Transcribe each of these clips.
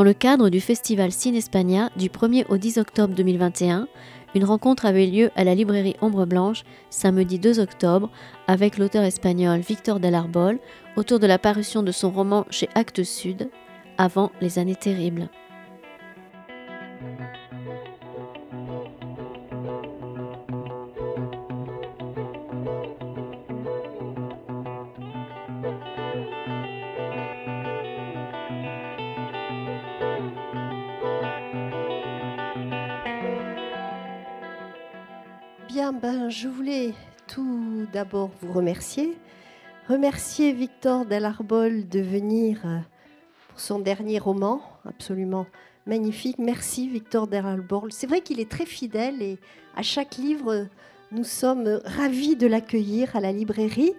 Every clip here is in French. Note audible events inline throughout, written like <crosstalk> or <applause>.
Dans le cadre du festival Cinespania du 1er au 10 octobre 2021, une rencontre avait lieu à la librairie Ombre Blanche samedi 2 octobre avec l'auteur espagnol Victor Del Arbol autour de la parution de son roman chez Actes Sud, Avant les années terribles. D'abord vous remercier. Remercier Victor Delarbol de venir euh, pour son dernier roman, absolument magnifique. Merci Victor Delarbol. C'est vrai qu'il est très fidèle et à chaque livre, nous sommes ravis de l'accueillir à la librairie.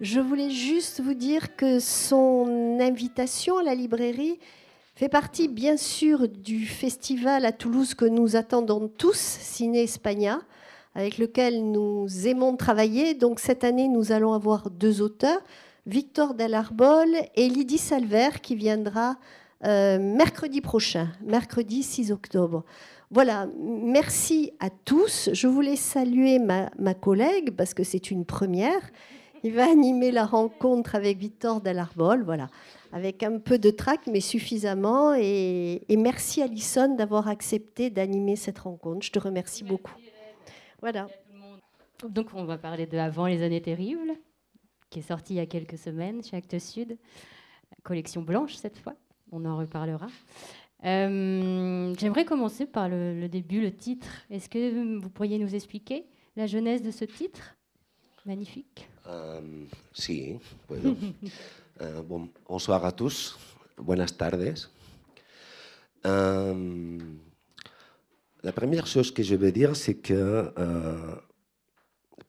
Je voulais juste vous dire que son invitation à la librairie fait partie bien sûr du festival à Toulouse que nous attendons tous, Ciné Espagna avec lequel nous aimons travailler. Donc cette année, nous allons avoir deux auteurs, Victor Delarbol et Lydie Salver, qui viendra euh, mercredi prochain, mercredi 6 octobre. Voilà, merci à tous. Je voulais saluer ma, collègue parce que c'est une première. Il va animer la rencontre avec Victor Delarbol, voilà, avec un peu de trac, mais suffisamment. Et, et merci Alison d'avoir accepté d'animer cette rencontre. Je te remercie beaucoup. Voilà. Donc on va parler de Avant les années terribles, qui est sorti il y a quelques semaines chez Actes Sud, collection blanche cette fois, on en reparlera. Euh, j'aimerais commencer par le, début, le titre. Est-ce que vous pourriez nous expliquer la genèse de ce titre? Magnifique. Euh, si, bueno. <laughs> Euh, bonsoir à tous, buenas tardes. La première chose que je veux dire, c'est que euh,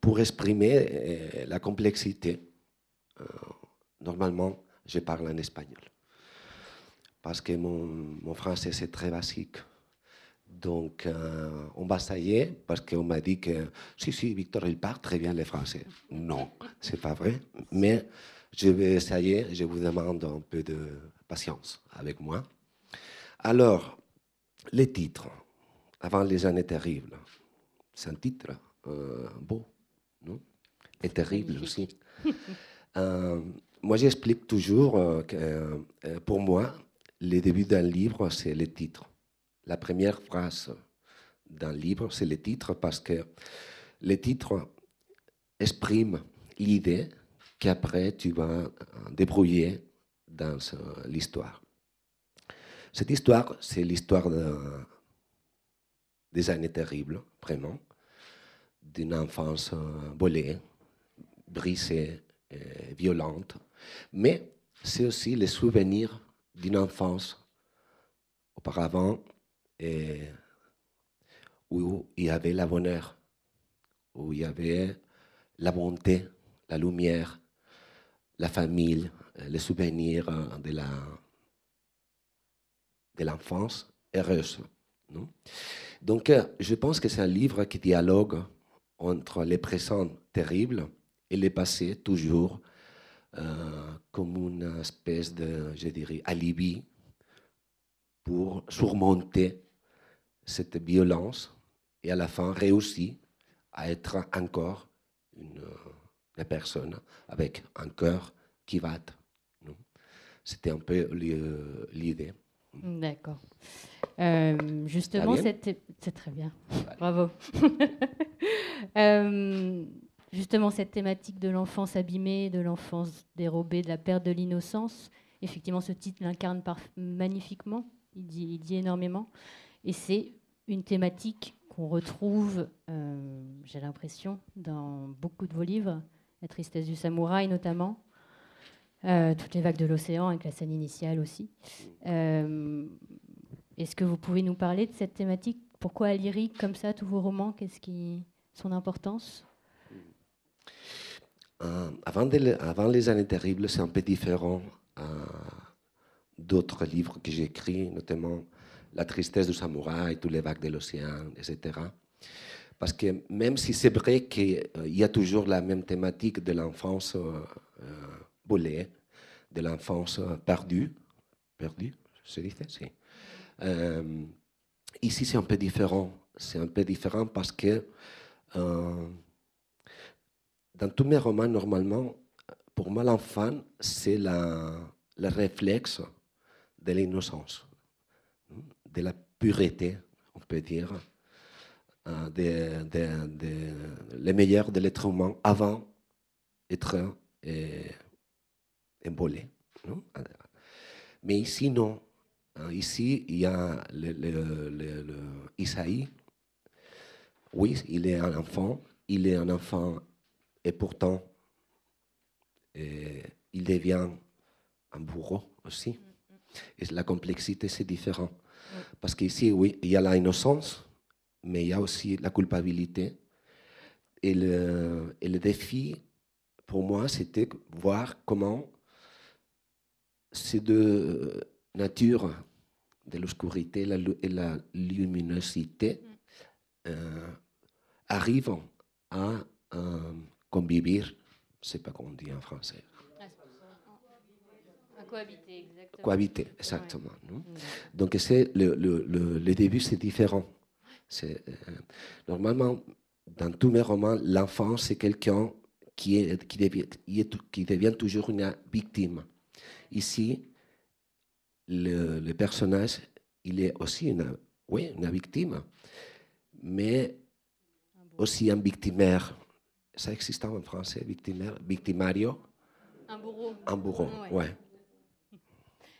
pour exprimer euh, la complexité, euh, normalement, je parle en espagnol. Parce que mon, français, c'est très basique. Donc, on va essayer, parce qu'on m'a dit que si, si, Victor, il parle très bien le français. Non, c'est pas vrai. Mais je vais essayer, je vous demande un peu de patience avec moi. Alors, les titres avant les années terribles. C'est un titre euh, beau, non? Et terrible aussi. Euh, moi, j'explique toujours euh, que pour moi, le début d'un livre, c'est le titre. La première phrase d'un livre, c'est le titre parce que le titre exprime l'idée qu'après tu vas débrouiller dans l'histoire. Cette histoire, c'est l'histoire d'un des années terribles, vraiment, d'une enfance euh, volée, brisée, violente. Mais c'est aussi le souvenir d'une enfance auparavant où il y avait la bonheur, où il y avait la bonté, la lumière, la famille, les souvenirs euh, de la de l'enfance heureuse. Donc, euh, je pense que c'est un livre qui dialogue entre les présents terribles et les passés toujours euh, comme une espèce de, je dirais, alibi pour surmonter cette violence et à la fin réussir à être encore une, personne avec un cœur qui va. C'était un peu l'idée. D'accord. Euh, justement, c'est très bien. Bravo. <laughs> Euh, justement, cette thématique de l'enfance abîmée, de l'enfance dérobée, de la perte de l'innocence, effectivement, ce titre l'incarne magnifiquement. Il dit, il dit énormément. Et c'est une thématique qu'on retrouve, euh, j'ai l'impression, dans beaucoup de vos livres, La tristesse du samouraï notamment. Toutes les vagues de l'océan avec la scène initiale aussi. Est-ce que vous pouvez nous parler de cette thématique? Pourquoi lyrique comme ça, tous vos romans? Qu'est-ce qui son importance euh, avant, les années terribles, c'est un peu différent euh, d'autres livres que j'ai écrits, notamment La tristesse du samouraï, Tous les vagues de l'océan, etc. Parce que même si c'est vrai qu'il y a toujours la même thématique de l'enfance de l'enfance perdue, perdue, dit, Euh, ici, c'est un peu différent. C'est un peu différent parce que euh, dans tous mes romans, normalement, pour moi, l'enfant, c'est le réflexe de l'innocence, de la pureté, on peut dire, euh, de, de, le meilleur de l'être humain avant d'être Mais ici, non. Ici, il y a le, le, Isaïe. Oui, il est un enfant. Il est un enfant et pourtant, il devient un bourreau aussi. Et la complexité, c'est différent. Parce qu'ici, oui, il y a l'innocence, mais il y a aussi la culpabilité. Et le, et le défi, pour moi, c'était voir comment ces deux natures de l'obscurité et la luminosité mm. euh, arrivent à euh, convivre, je sais pas comment on dit en français. À cohabiter, exactement. Cohabiter, exactement. Mm. Donc c'est le, le, le, début, c'est différent. C'est, euh, normalement, dans tous mes romans, l'enfant, c'est quelqu'un qui, est, qui, devient, qui devient toujours une victime. Ici, le, personnage, il est aussi une, oui, une victime, mais aussi un victimaire. Ça existe en français, victimaire, victimario? Un bourreau. Un bourreau, ouais.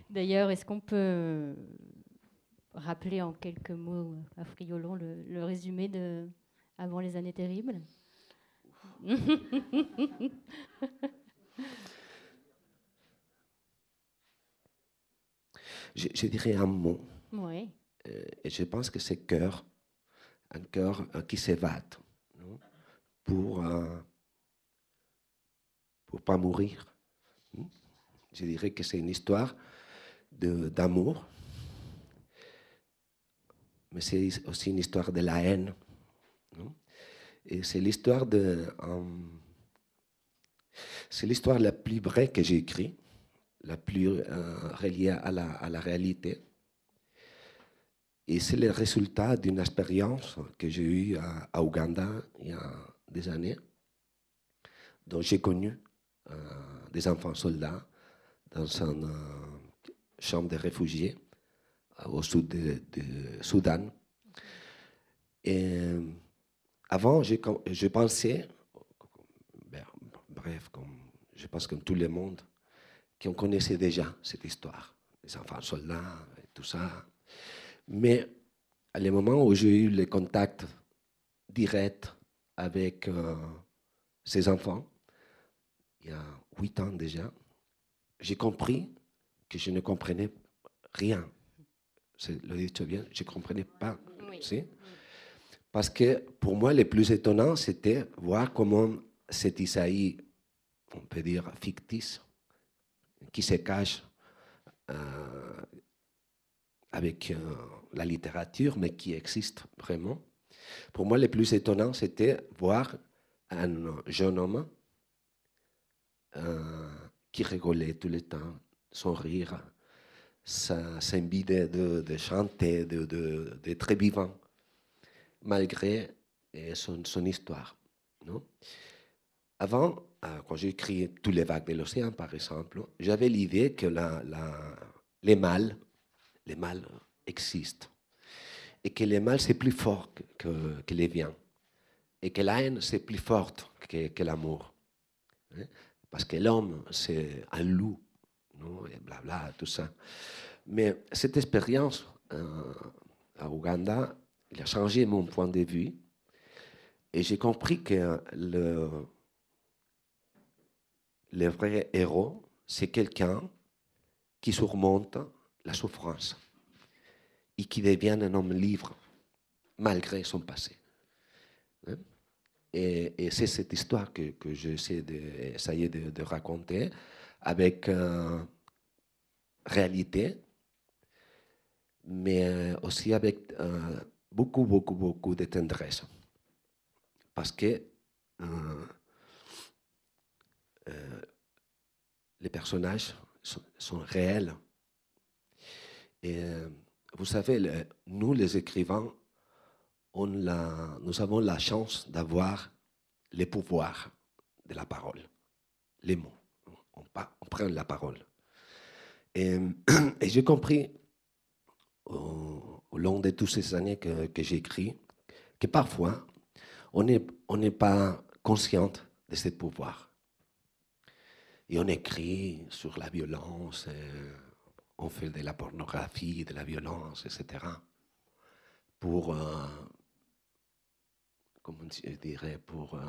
D'ailleurs, est-ce qu'on peut rappeler en quelques mots à Friolon le, le résumé de Avant les années terribles? <laughs> je, dirais un mot. Oui. Euh, et je pense que c'est cœur, un cœur euh, qui s'évade pour ne euh, pour pas mourir. Hmm? Je dirais que c'est une histoire d'amour, mais c'est aussi une histoire de la haine. Et c'est l'histoire de. c'est l'histoire la plus vraie que j'ai écrite la plus euh, reliée à la, réalité. Et c'est le résultat d'une expérience que j'ai eue à, Ouganda il y a des années, dont j'ai connu euh, des enfants soldats dans une euh, chambre de réfugiés au sud de, de Soudan. Et avant, je, je pensais, ben, bref, comme, je pense comme tout le monde, qu'on connaissait déjà cette histoire, les enfants soldats et tout ça. Mais à le moment où j'ai eu le contact direct avec euh, ces enfants, il y a huit ans déjà, j'ai compris que je ne comprenais rien. C'est le dit bien, je ne comprenais pas. Parce que pour moi, le plus étonnant, c'était voir comment cet Isaïe, on peut dire fictice, qui se cache euh, avec euh, la littérature, mais qui existe vraiment. Pour moi, le plus étonnant, c'était voir un jeune homme euh, qui rigolait tout le temps, son rire, sa, de, chanter, de, vivant, malgré son, histoire. Avant, quand j'ai écrit Tous les vagues de l'océan, par exemple, j'avais l'idée que les mâles, les mâles existent. Et que les mâles, c'est plus fort que, les biens. Et que la haine, c'est plus forte que, que l'amour. Hein. Parce que l'homme, c'est un loup, non et blabla, tout ça. Mais cette expérience euh, à Ouganda, il a changé mon point de vue. Et j'ai compris que le, le vrai héros, c'est quelqu'un qui surmonte la souffrance et qui devient un homme libre malgré son passé. Hein? Et, c'est cette histoire que, j'essaie de, raconter avec euh, réalité, mais aussi avec euh, beaucoup, beaucoup, beaucoup de tendresse. Parce que euh, euh, les personnages sont, réels. Et euh, vous savez, nous les écrivains, la, nous avons la chance d'avoir les pouvoirs de la parole, les mots. On, prend la parole. Et, <clears throat> j'ai compris au, long de toutes ces années que, que j'écris que parfois, on n'est pas consciente de ce pouvoir. Et on écrit sur la violence, euh, on fait de la pornographie, de la violence, etc. Pour, euh, comment je pour euh,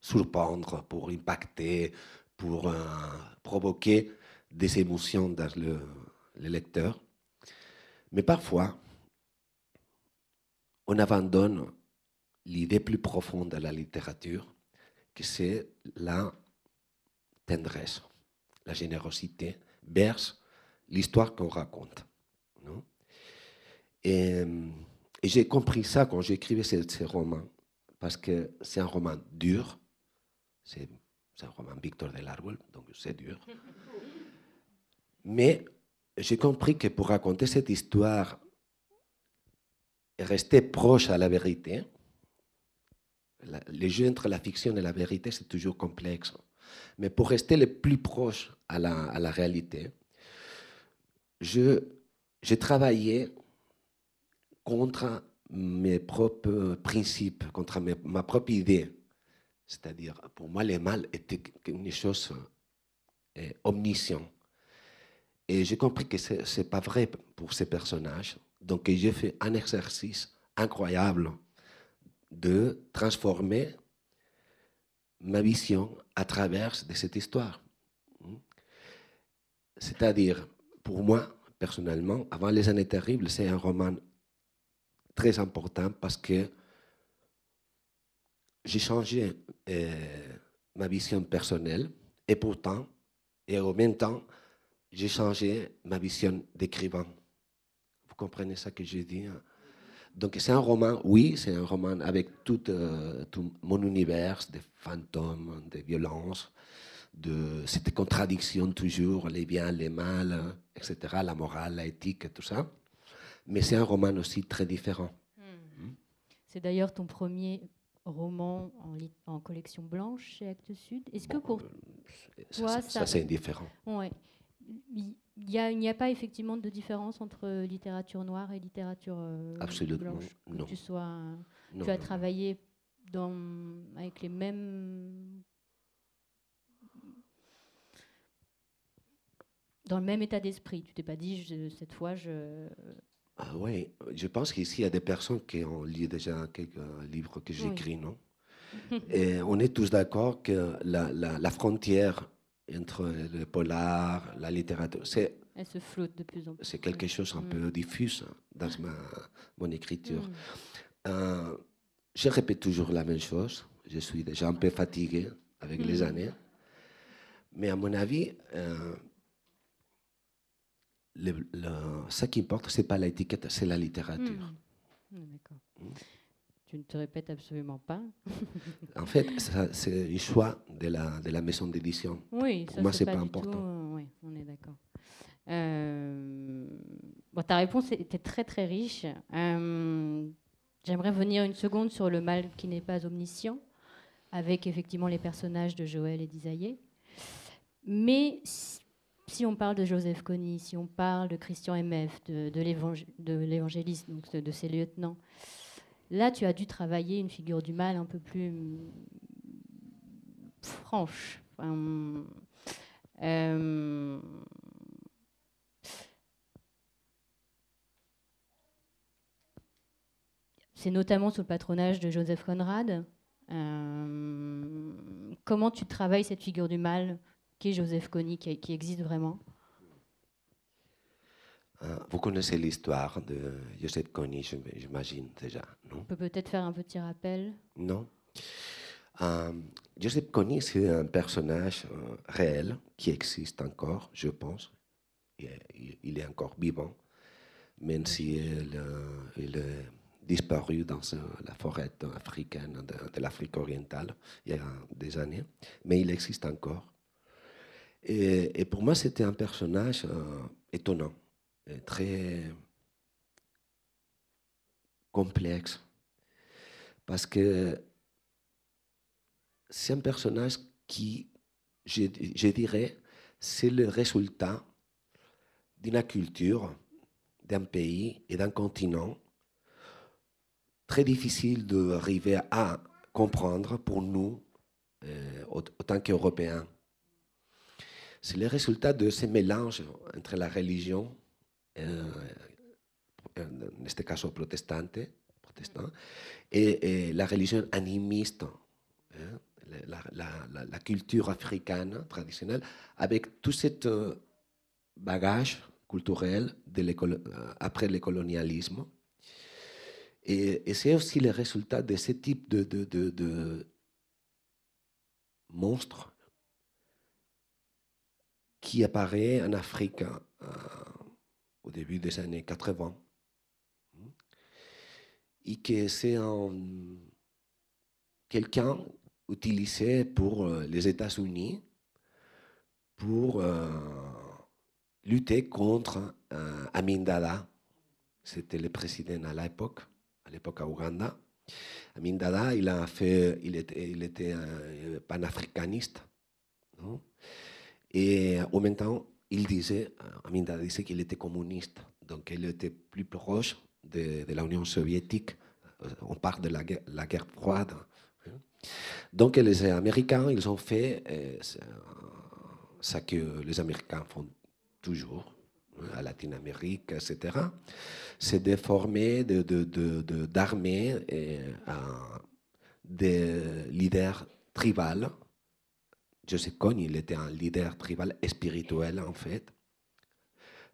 surprendre, pour impacter, pour provoquer des émotions dans le, le lecteur. Mais parfois, on abandonne l'idée plus profonde de la littérature, que c'est la tendresse, la générosité vers l'histoire qu'on raconte. et, j'ai compris ça quand j'écrivais ces, ces, romans, parce que c'est un roman dur, c'est un roman Victor de l'Arbol, donc c'est dur. Mais j'ai compris que pour raconter cette histoire et rester proche à la vérité, les jeux entre la fiction et la vérité, c'est toujours complexe. Mais pour rester le plus proche à la, réalité, j'ai travaillé contre mes propres principes, contre ma propre idée. C'est-à-dire, pour moi, le mal était une chose euh, omnisciente. Et j'ai compris que ce n'est pas vrai pour ces personnages. Donc j'ai fait un exercice incroyable de transformer ma vision à travers de cette histoire. C'est-à-dire, pour moi, personnellement, Avant les années terribles, c'est un roman très important parce que j'ai changé euh, ma vision personnelle et pourtant, et en même temps, j'ai changé ma vision d'écrivain. Vous comprenez ça que je dis hein? Donc c'est un roman, oui, c'est un roman avec tout, euh, tout, mon univers de fantômes, de violences, de cette contradiction toujours, les biens, les mal, etc., la morale, l'éthique, tout ça. Mais c'est un roman aussi très différent. Hmm. Hmm. C'est d'ailleurs ton premier roman en, en, collection blanche chez Actes Sud. Est-ce que pour euh, toi, ça, ça c'est indifférent. Ouais il n'y a, pas effectivement de différence entre littérature noire et littérature euh, Absolument, blanche. Non. Tu, sois, tu as travaillé dans, avec les mêmes. dans le même état d'esprit. Tu t'es pas dit, cette fois, je. Ah oui, je pense qu'ici, il y a des personnes qui ont lu déjà quelques livres que j'écris, non? <laughs> Et on est tous d'accord que la, la, la frontière entre le polar, la littérature. C'est, Elle se flotte de plus en plus. C'est quelque chose un mm. peu diffus dans ma, mon écriture. Mm. Euh, je répète toujours la même chose. Je suis déjà un peu fatigué avec les mm. années. Mais à mon avis, euh, le, ce qui importe, ce n'est pas l'étiquette, c'est la littérature. D'accord. Tu ne te répètes absolument pas. en fait, c'est le choix de la, de la maison d'édition. Oui, Pour moi, ce n'est pas, important. Euh, oui, on est d'accord. Euh, bon, ta réponse était très très riche. Euh, j'aimerais venir une seconde sur le mal qui n'est pas omniscient, avec effectivement les personnages de Joël et d'Isaïe. Mais si, on parle de Joseph Kony, si on parle de Christian M.F., de, de l'évangéliste, donc de, de ses lieutenants, Là, tu as dû travailler une figure du mal un peu plus franche. Euh, c'est notamment sous le patronage de Joseph Conrad. Euh, comment tu travailles cette figure du mal qui est Joseph Kony, qui existe vraiment? Euh, vous connaissez l'histoire de Joseph Kony, j'imagine déjà, non? On peut peut-être faire un petit rappel? Non. Euh, Joseph Kony, c'est un personnage euh, réel qui existe encore, je pense. Il, est encore vivant, même s'il il est disparu dans la forêt africaine de, l'Afrique orientale il y a des années, mais il existe encore. Et, et pour moi, c'était un personnage étonnant très complexe. Parce que c'est un personnage qui, je, dirais, c'est le résultat d'une culture, d'un pays et d'un continent très difficile d'arriver à comprendre pour nous, euh, autant qu'Européens. C'est le résultat de ce mélange entre la religion, euh, en este caso protestante, protestant, et, la religion animiste, la, culture africaine traditionnelle, avec tout ce euh, bagage culturel euh, après le colonialisme. Et, c'est aussi le résultat de ce type de, monstre qui apparaît en Afrique euh, au début des années 80 et que c'est un, quelqu'un utilisé pour euh, les États-Unis pour euh, lutter contre euh, Amin Dada. C'était le président à l'époque, à l'époque à Ouganda. Amin Dada, il, a fait, il était, il était un panafricaniste. Et en même temps, il disait, Amin Dada disait qu'il était communiste. Donc il était plus proche de, de la soviétique. On parle de la guerre froide. Donc les Américains, ils ont fait euh, ce que les Américains font toujours hein, à Latine-Amérique, etc. C'est de former d'armées de, de, euh, des leaders tribaux. Joseph Kony, il était un leader tribal spirituel en fait,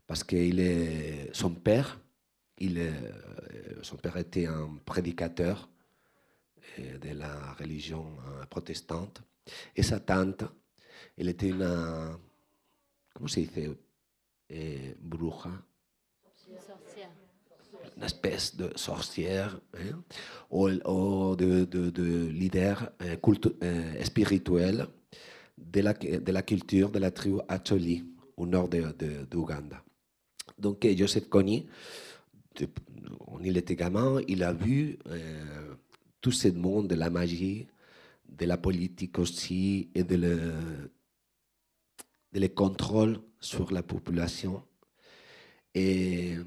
parce que son père, euh, son père était un prédicateur de la religion euh, protestante. Et sa tante, elle était une, comment se dit, eh, bruja, une espèce de sorcière hein, ou, de, de, de leader euh, euh, spirituel de la, de culture de la tribu Acholi au nord d'Ouganda. Donc Joseph Kony, quand il était gamin, il a vu euh, tout ce monde de la magie, de la politique aussi et de le, de le contrôle sur la population. Et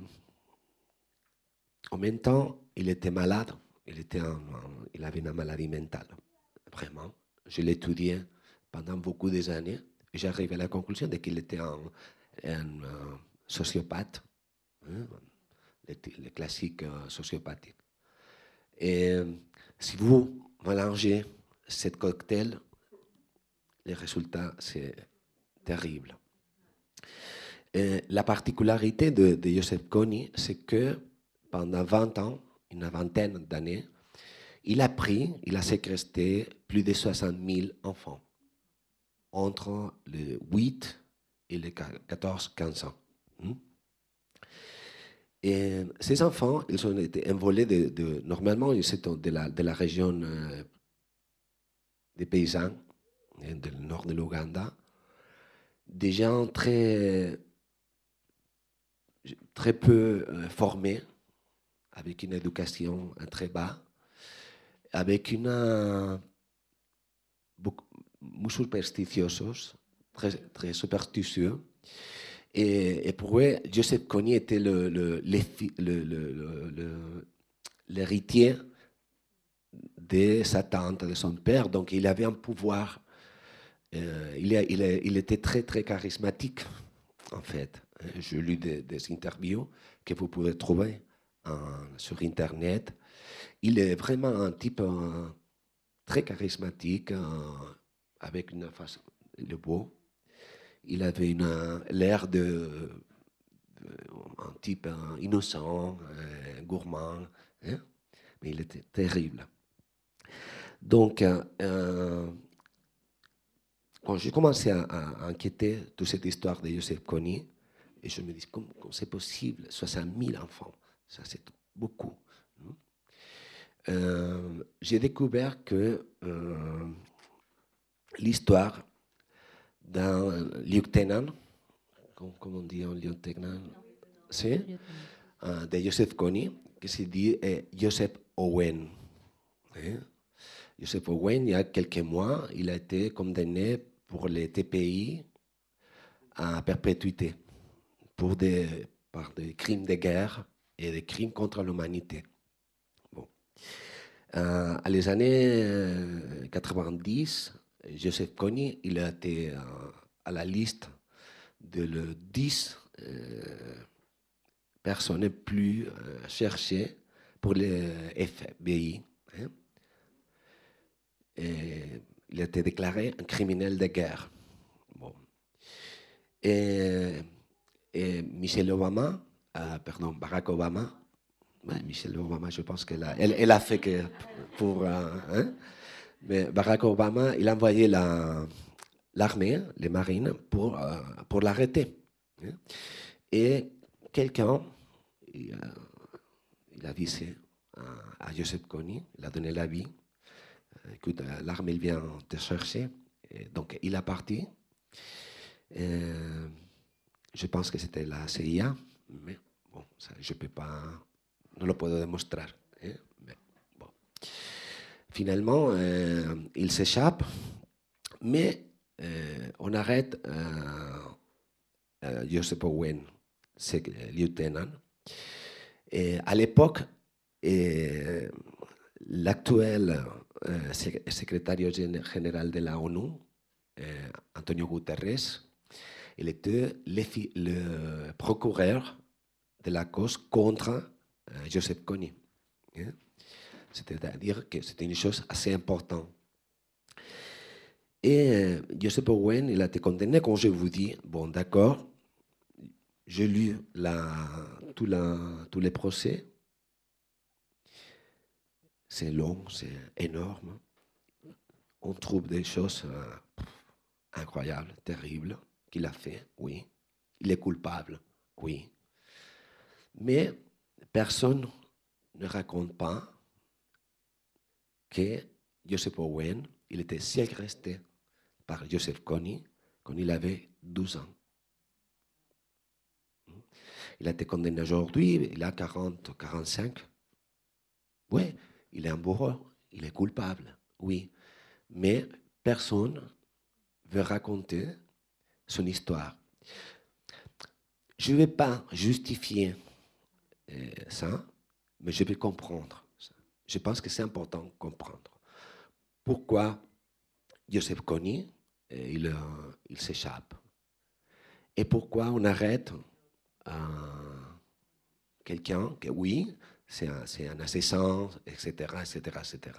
en même temps, il était malade, il, était il avait une maladie mentale, vraiment. Je l'étudiais pendant beaucoup d'années et j'arrive à la conclusion qu'il était un, sociopathe, hein, le, classique euh, sociopathique. Si vous mélangez cette cocktail, les résultats, c'est terrible. La particularité de, de Joseph Kony, c'est que pendant 20 ans, une vingtaine d'années, il a pris, il a séquestré plus de 60 000 enfants entre les 8 et les 14-15 ans. Hmm? Et ces enfants, ils ont été envolés normalement, ils sont de la, région euh, des paysans, hein, du nord de l'Ouganda, des gens très, très peu euh, formés, avec une éducation très bas, avec une euh, beaucoup, superstitiosos, très, très superstitieux. Et, pour eux, Joseph Kony était l'héritier de sa tante, de son père, donc il avait un pouvoir. Euh, il, était très, très charismatique, en fait. J'ai lu des, interviews que vous pouvez trouver sur Internet. Il est vraiment un type très charismatique, avec une face, le beau il avait l'air de, type innocent, gourmand, hein, mais il était terrible. Donc, euh, euh, quand j'ai commencé à, à, enquêter toute cette histoire de Joseph Kony, et je me dis, comment, c'est possible 60 000 enfants, ça c'est beaucoup. Hein. Euh, j'ai découvert que l'histoire d'un lieutenant, comme on dit un lieutenant, ¿sí? Uh, de Joseph Kony, qui se dit Joseph Owen. Joseph Owen, il y a quelques mois, il a été condamné pour les TPI à perpétuité pour des, par des crimes de guerre et des crimes contre l'humanité. Bon. Euh, à les années 90, euh, Joseph Kony, il a été euh, à la liste de le 10 personnes plus cherchées pour les FBI. Hein. Il a été déclaré un criminel de guerre. Et, et Michelle Obama, pardon, Barack Obama, Michelle Obama, je pense qu'elle a, elle, a fait que pour. Hein. Mais Barack Obama, il a envoyé l'armée, les marines, pour, pour l'arrêter. Et quelqu'un, il, a visé à, Joseph Kony, il a donné la vie. Écoute, l'armée vient te chercher. donc, il a parti. je pense que c'était la CIA, mais bon, ça, je ne peux pas no lo puedo demostrar. ¿eh? Bon. Finalement, euh, il s'échappe, mais euh, on arrête euh, Joseph Owen, lieutenant. Et à l'époque, l'actuel secrétaire général de la ONU, Antonio Guterres, il était le, procureur de la cause contre Joseph Kony. C'est-à-dire que c'était une chose assez importante. Et euh, Joseph Owen, il a été condamné, comme je vous dis, bon d'accord, j'ai lu la, la, tous les procès. C'est long, c'est énorme. On trouve des choses euh, incroyables, terribles qu'il a fait, oui. Il est coupable, oui. Mais personne ne raconte pas que Joseph Owen, il était séquestré par Joseph Kony quand il avait 12 ans. Il a été condamné aujourd'hui, il a 40, 45. Oui, il est un bourreau, il est coupable, oui. Mais personne veut raconter son histoire. Je ne vais pas justifier euh, ça, mais je vais comprendre. Je pense que c'est important de comprendre. Pourquoi Joseph Kony, euh, il, euh, il s'échappe Et pourquoi on arrête quelqu'un que, oui, c'est un, un, assassin, etc., etc., etc.,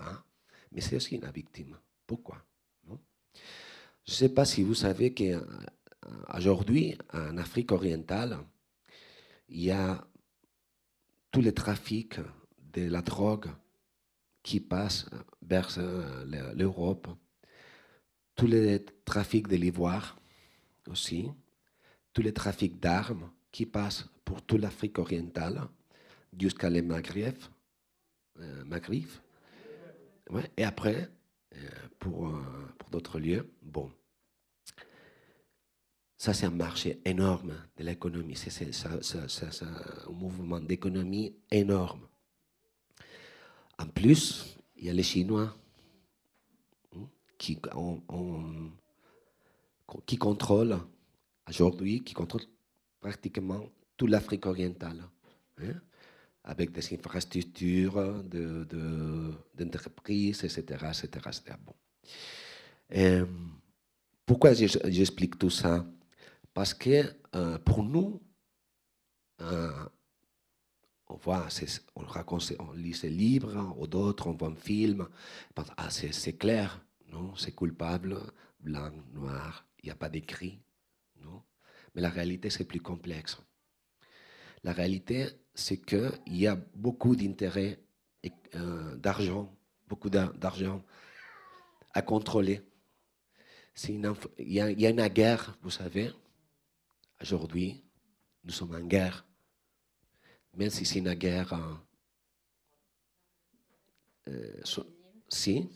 mais c'est aussi une victime. Pourquoi Je ne sais pas si vous savez qu'aujourd'hui, en Afrique orientale, il y a tous les trafics de la drogue qui passent vers euh, l'Europe, tous les trafics de l'ivoire aussi, tous les trafics d'armes qui passent pour toute l'Afrique orientale jusqu'à les Maghreb, euh, Maghreb. et après, euh, pour d'autres lieux, bon. Ça, c'est un marché énorme de l'économie. C'est un mouvement d'économie énorme. En plus, il y a les Chinois hein, qui, qui contrôlent aujourd'hui, qui contrôlent pratiquement toute l'Afrique orientale, hein, avec des infrastructures d'entreprises, de, etc., etc., pourquoi j'explique tout ça? Parce que euh, pour nous, euh, on voit, on raconte, on lit ces livres, ou d'autres, on voit un film, ah, c'est clair, non, c'est coupable, blanc, noir, il n'y a pas d'écrit, non? Mais la réalité, c'est plus complexe. La réalité, c'est qu'il y a beaucoup d'intérêts, euh, d'argent, beaucoup d'argent à contrôler. il, y y a une guerre, vous savez, Aujourd'hui, nous sommes en guerre. Même si c'est une guerre euh, si,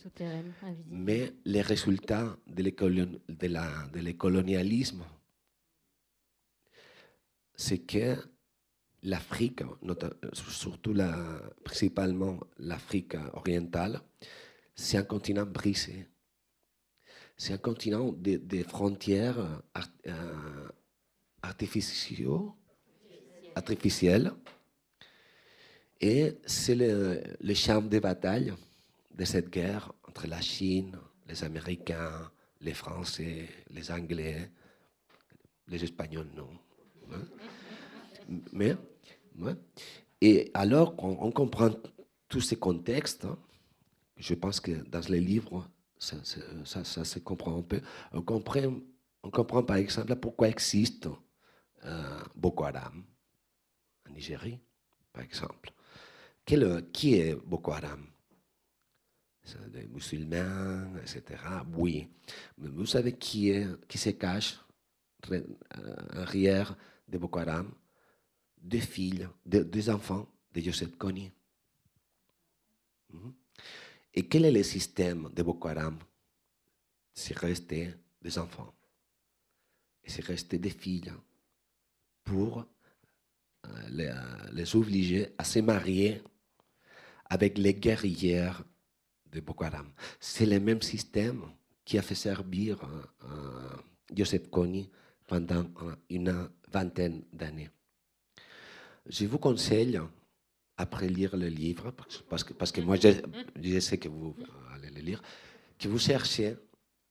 mais les résultats de, de, colonialisme, c'est que l'Afrique, surtout la, principalement l'Afrique orientale, c'est un continent brisé. C'est un continent des frontières euh, artificielles. Et c'est le, le champ de bataille de cette guerre entre la Chine, les Américains, les Français, les Anglais, les Espagnols, non. Hein? Mais, Et alors, on, comprend tous ces contextes. Hein. Je pense que dans les livres, ça, se comprend un peu. On comprend, par exemple pourquoi existe euh, Boko Haram en Nigerie, par exemple. Quel, qui est Boko Haram? Des musulmans, etc. Oui. Mais vous savez qui, est, qui se cache arrière de Boko Haram? Deux filles, deux, enfants de Joseph Kony. Mhm. Et quel est le système de Boko Haram? C'est resté des enfants. C'est resté des filles pour euh, les, les obliger à se marier avec les guerrières de Boko Haram. C'est le même système qui a fait servir euh, Joseph Kony pendant une vingtaine d'années. Je vous conseille, après lire le livre, parce que, parce que moi je, sais que vous allez le lire, que vous cherchiez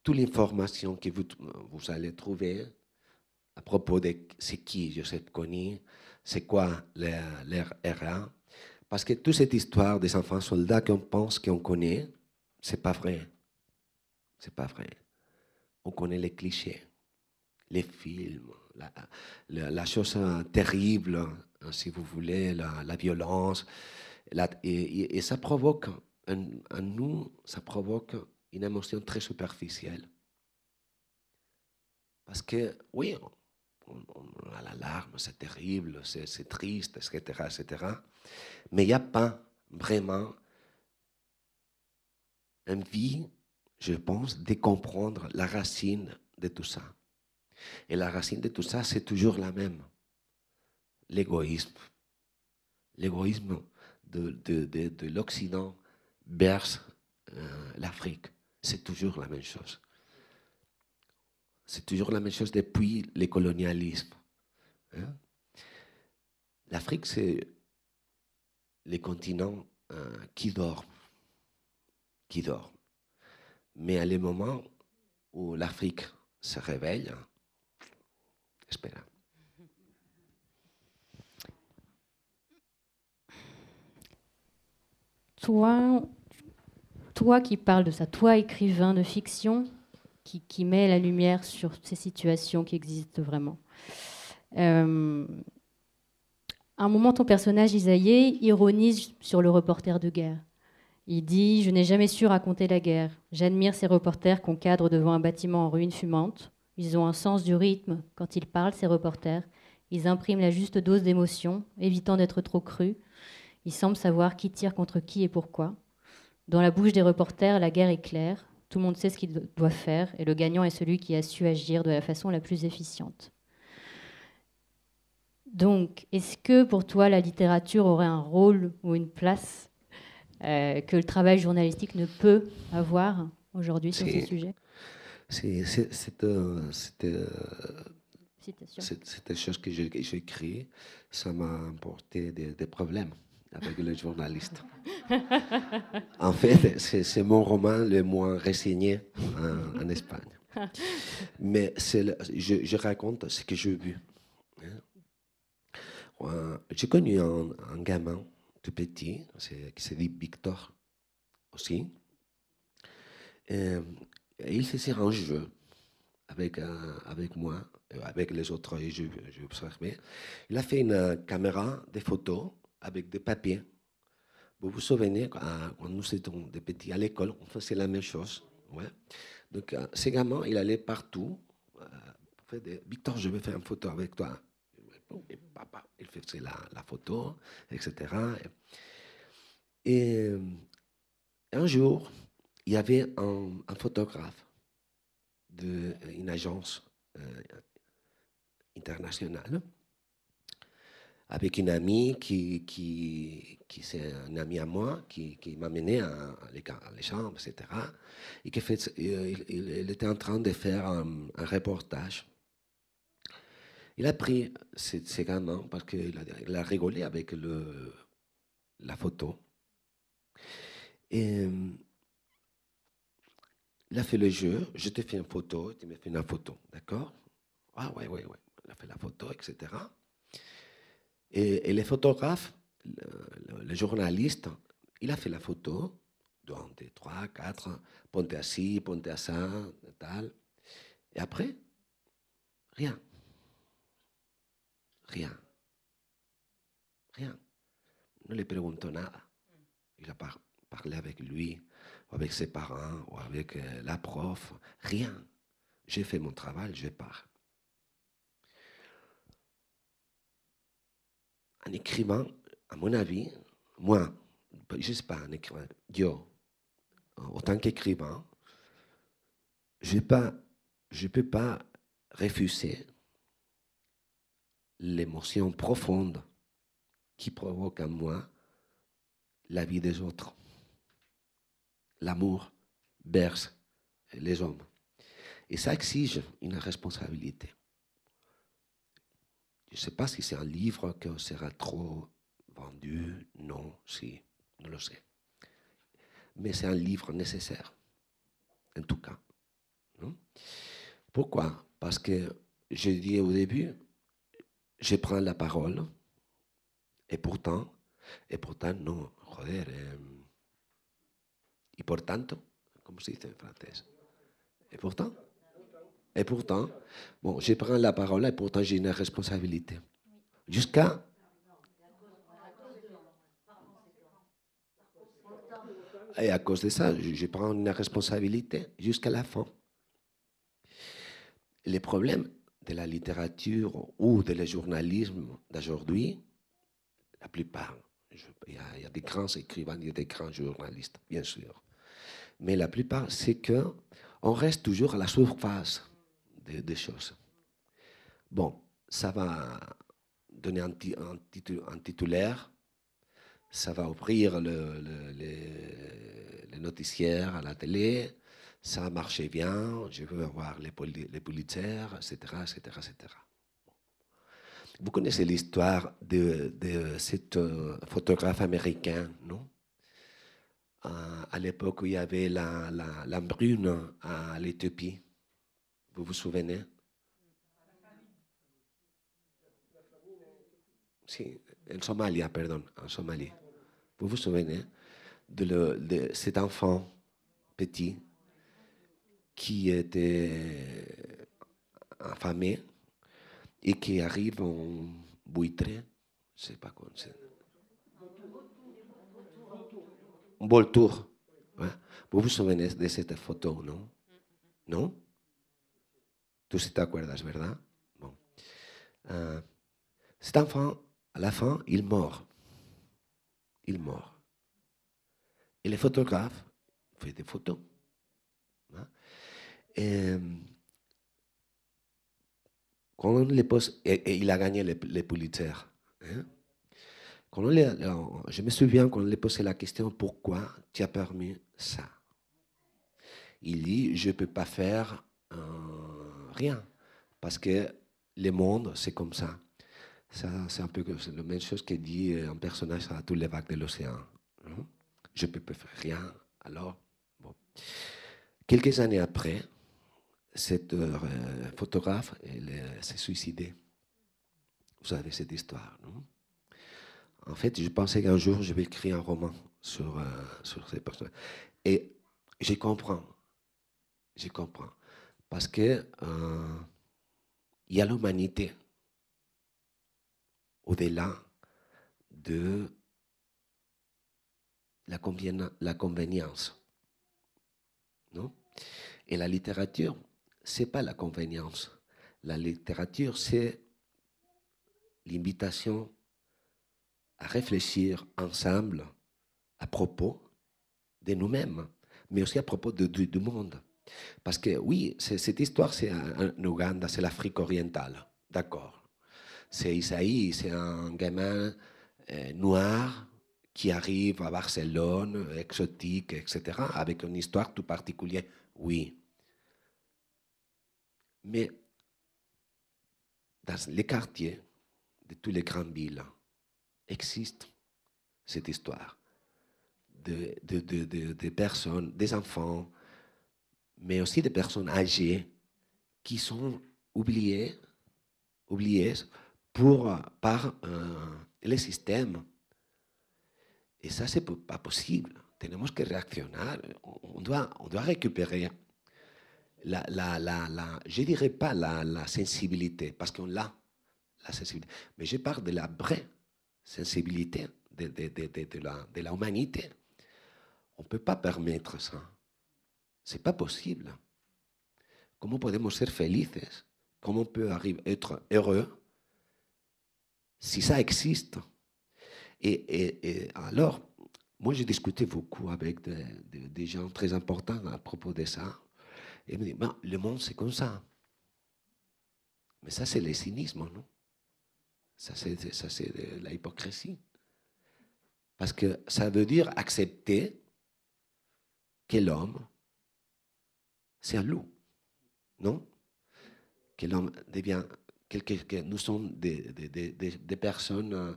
toute l'information que vous, vous allez trouver à propos de c'est qui Joseph Kony, c'est quoi l'RA, parce que toute cette histoire des enfants soldats qu'on pense qu'on connaît, c'est pas vrai. C'est pas vrai. On connaît les clichés, les films, la, chose terrible, hein, si vous voulez, la, violence. et, ça provoque en, nous, ça provoque une émotion très superficielle. Parce que, oui, on, a la larme, c'est terrible, c'est triste, etc., etc. Mais il n'y a pas vraiment envie, je pense, de comprendre la racine de tout ça. Et la racine de tout ça, c'est toujours la même. L'égoïsme. L'égoïsme de, de, l'Occident berce euh, l'Afrique. C'est toujours la même chose. C'est toujours la même chose depuis le colonialisme. Hein. L'Afrique, c'est les continents euh, qui dorment, qui dorment. Mais à le moment où l'Afrique se réveille, espère. Toi, toi qui parles de ça, toi écrivain de fiction, qui, met la lumière sur ces situations qui existent vraiment. Euh, à un moment, ton personnage Isaïe ironise sur le reporter de guerre. Il dit Je n'ai jamais su raconter la guerre. J'admire ces reporters qu'on cadre devant un bâtiment en ruine fumante. Ils ont un sens du rythme quand ils parlent, ces reporters. Ils impriment la juste dose d'émotion, évitant d'être trop crus. Ils semblent savoir qui tire contre qui et pourquoi. Dans la bouche des reporters, la guerre est claire. Tout le monde sait ce qu'il doit faire et le gagnant est celui qui a su agir de la façon la plus efficiente. Donc, est-ce que pour toi, la littérature aurait un rôle ou une place euh, que le travail journalistique ne peut avoir aujourd'hui sur ces sujets C'est euh, euh, cette, chose que j'ai écrit, ça m'a apporté des, des, problèmes avec les journalistes. <laughs> en fait, c'est mon roman le moins renseigné en, Espagne. Mais je, raconte ce que j'ai vu. J'ai connu un, gamin tout petit qui se dit Victor aussi. Et, il faisait un jeu avec, euh, avec moi, avec les autres, j'ai observé. Il a fait une caméra de photos avec des papiers. Vous vous souvenez, quand nous étions des petits à l'école, on faisait la même chose. Ouais. Donc, euh, ce gamin, il allait partout. Euh, Victor, je veux faire une photo avec toi. Et papa, il faisait la, photo, etc. Et euh, un jour, il y avait un, photographe d'une agence internationale avec une amie qui, qui, qui c'est un ami à moi, qui, qui m'a mené à, les, les, chambres, etc. Et qui fait, il, il, était en train de faire un, reportage. Il a pris ces, ces gamins parce qu'il a, il a rigolé avec le, la photo. Et il a fait le jeu, je te fais une photo, tu me fais une photo, d'accord? Ah ouais, ouais, ouais. Il a fait la photo, etc. Et, et les photographes, le, journaliste, il a fait la photo, deux, trois, quatre, ponte à ci, ponte à ça, tal. Et après, rien. Rien. Rien. Ne le pregunto nada. Il a par parlé avec lui, ou avec ses parents, ou avec euh, la prof. Rien. J'ai fait mon travail, je pars. En écrivant, à mon avis, moi, je ne sais pas, en écrivant, yo, en tant qu'écrivain, je ne peux pas refuser l'émotion profonde qui provoque en moi la vie des autres. L'amour berce les hommes. Et ça exige une responsabilité. Je ne sais pas si c'est un livre qui sera trop vendu, non, si, je le sais. Mais c'est un livre nécessaire, en tout cas. Pourquoi? Parce que je dis au début, je prends la parole, et pourtant, et pourtant, non, joder, eh, y por tanto, ¿cómo se en francés? Et pourtant Et pourtant, bon, je prends la parole et pourtant j'ai une responsabilité. Jusqu'à. Et à cause de ça, je prends une responsabilité jusqu'à la fin. Les problèmes de la littérature ou de le journalisme d'aujourd'hui, la plupart, il y, y, a, des grands écrivains, il y a des grands journalistes, bien sûr. Mais la plupart, c'est que on reste toujours à la surface des, choses. Bon, ça va donner un, un, titu, un, titulaire, ça va ouvrir le, le, les, les noticiaires à la télé, ça a marché bien, je veux avoir les, policières, etc., etc., etc. Vous connaissez l'histoire de, de cet euh, photographe américain, non? Euh, À l'époque où il y avait la, la, la brune à l'Éthiopie. Vous vous souvenez? Si, en Somalie, pardon, en Somalie. Vous vous souvenez de, le, de cet enfant petit qui était affamé et qui arrive en buitre, je ne sais pas comment c'est. Un voltour. Vous vous souvenez de cette photo, non? Non? Tú sí te acuerdas, ¿verdad? Uh, cet enfant, à la fin, il meurt. Il meurt. Et le photographe fait des photos. Hein? Et, quand les il a gagné les, les Pulitzer. Hein? Quand les, je me souviens quand on lui posait la question pourquoi tu as permis ça? Il dit je ne peux pas faire rien parce que le monde c'est comme ça. c'est un peu la même chose que dit un personnage à tous les vagues de l'océan. Hein? Je ne peux faire rien. Alors, bon. Quelques années après, cette euh, photographe s'est suicidée. Vous savez cette histoire, En fait, je pensais qu'un jour, je vais écrire un roman sur, euh, sur ces personnes. Et je comprends. Je comprends. Parce que euh, il y a l'humanité au-delà de la, la convenience. Non? Et la littérature, c'est pas la convenience. La littérature, c'est l'invitation à réfléchir ensemble à propos de nous-mêmes, mais aussi à propos du, monde. Parce que oui, cette histoire, c'est en Ouganda, c'est l'Afrique orientale, d'accord. C'est Isaïe, c'est un gamin euh, noir qui arrive à Barcelone, exotique, etc., avec une histoire tout particulière. Oui. Mais dans les quartiers de toutes les grandes villes existe cette histoire de, de, personnes, des enfants, mais aussi des personnes âgées qui sont oubliées, oubliées pour, par euh, les systèmes. Et ça, c'est pas possible. Tenemos que réactionner. On doit, on doit récupérer la, la, la, la je dirais pas la, la sensibilité, parce qu'on l'a, la sensibilité, mais je parle de la vraie sensibilité de, de, de, de la, de la humanité. On ne peut pas permettre ça. C'est pas possible. Comment podemos ser felices? Peut être heureux si ça existe? Et, alors, moi, j'ai discuté beaucoup avec des, gens très importants à propos de ça. Et ils me disent, ben, le monde, c'est comme ça. Mais ça, c'est le cynisme, non? Ça, c'est, ça, c'est de la hypocrisie. Parce que ça veut dire accepter que l'homme, c'est un loup, non? Que l'homme devient, nous sommes des, personnes euh,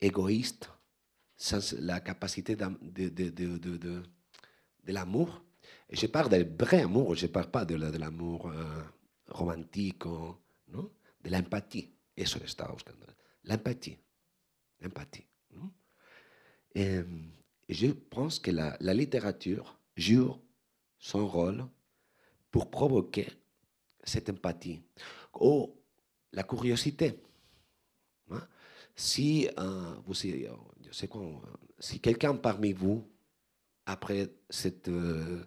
égoïstes, sans la capacité de, l'amour. Et je parle du vrai amour, je ne parle pas de, l'amour euh, romantique, non? De l'empathie. L'empathie. L'empathie. Et, je pense que la littérature joue son rôle pour provoquer cette empathie. Ou la curiosité. Hein? Si, euh, vous, quoi, si quelqu'un parmi vous, après cette euh,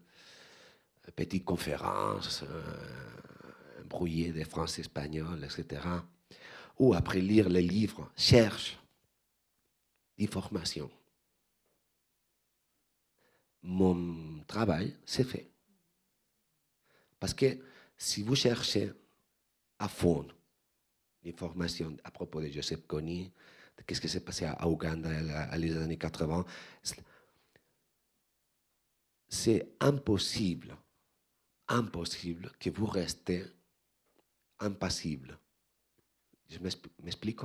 petite conférence euh, brouillée des français espagnols, etc., ou après lire les livres, cherche d'informations, mon travail, c'est fait. Parce que si vous cherchez à fond l'information à propos de Joseph Kony, de qu'est-ce qui s'est passé à Ouganda à les années 80, c'est impossible, impossible que vous restez impassible. Je m'explique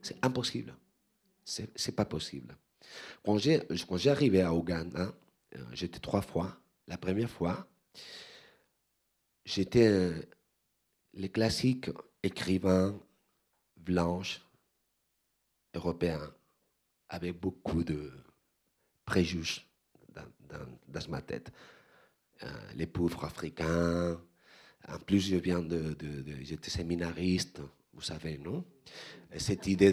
C'est impossible. C'est pas possible. Quand j'ai arrivé à Ouganda, euh, j'étais trois fois. La première fois, j'étais les classiques écrivains blanches européens avec beaucoup de préjugés dans, ma tête. Euh, les pauvres africains. En plus, j'étais séminariste, vous savez, non? Cette idée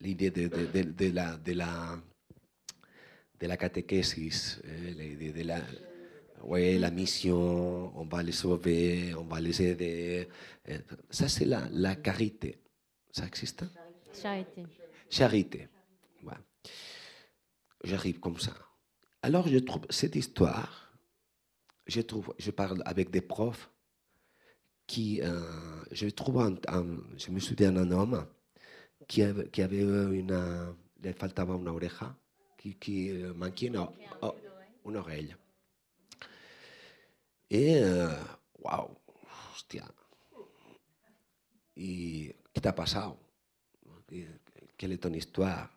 l'idée de, de, la, de la catéchésis, l'idée de la, ouais, la mission, on va les sauver, on va les aider. Ça, c'est la, la carité. Ça existe? Charité. Charité. Ouais. J'arrive comme ça. Alors, je trouve cette histoire, je, trouve, je parle avec des profs qui, euh, je trouve, un, je me souviens d'un homme qui avait, qui avait une, le faltaba una oreja, qui, qui manquait une, oh, une oreille. Et, waouh, hostia. ¿Y qué te ha pasado? Quelle est ton histoire?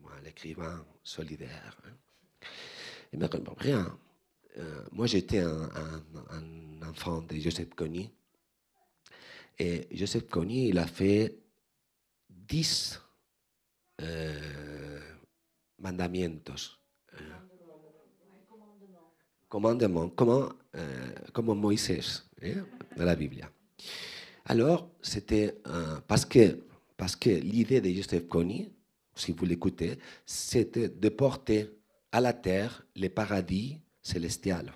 Moi, l'écrivain solidaire. Hein. Il me répond rien. Euh, moi, j'étais un, un, un, enfant de Joseph Kony. Et Joseph Kony, il a fait 10 euh, mandamientos. Commandements, comment, euh, comme Moïse hein, dans la Bible. Alors, c'était euh, parce que, parce que l'idée de Joseph Kony, si vous l'écoutez, c'était de porter à la terre le paradis célestial.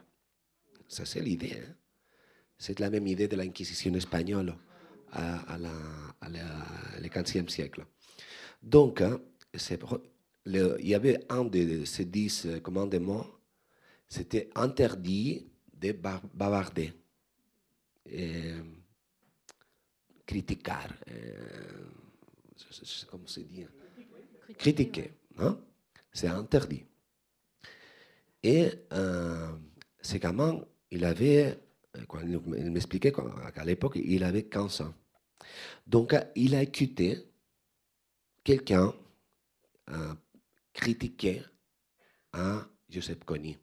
Ça, c'est l'idée. Hein. C'est la même idée de l'Inquisition espagnole à, à, la, à la, le 15e siècle. Donc, hein, le, il y avait un de ces dix commandements, c'était interdit de bavarder. Et, critiquer, euh, comment se dit Critiquer, hein? c'est interdit. Et euh, c'est comment il avait, quand il m'expliquait qu'à l'époque, il avait 15 ans. Donc, il a écouté quelqu'un euh, critiquer à Joseph Kony.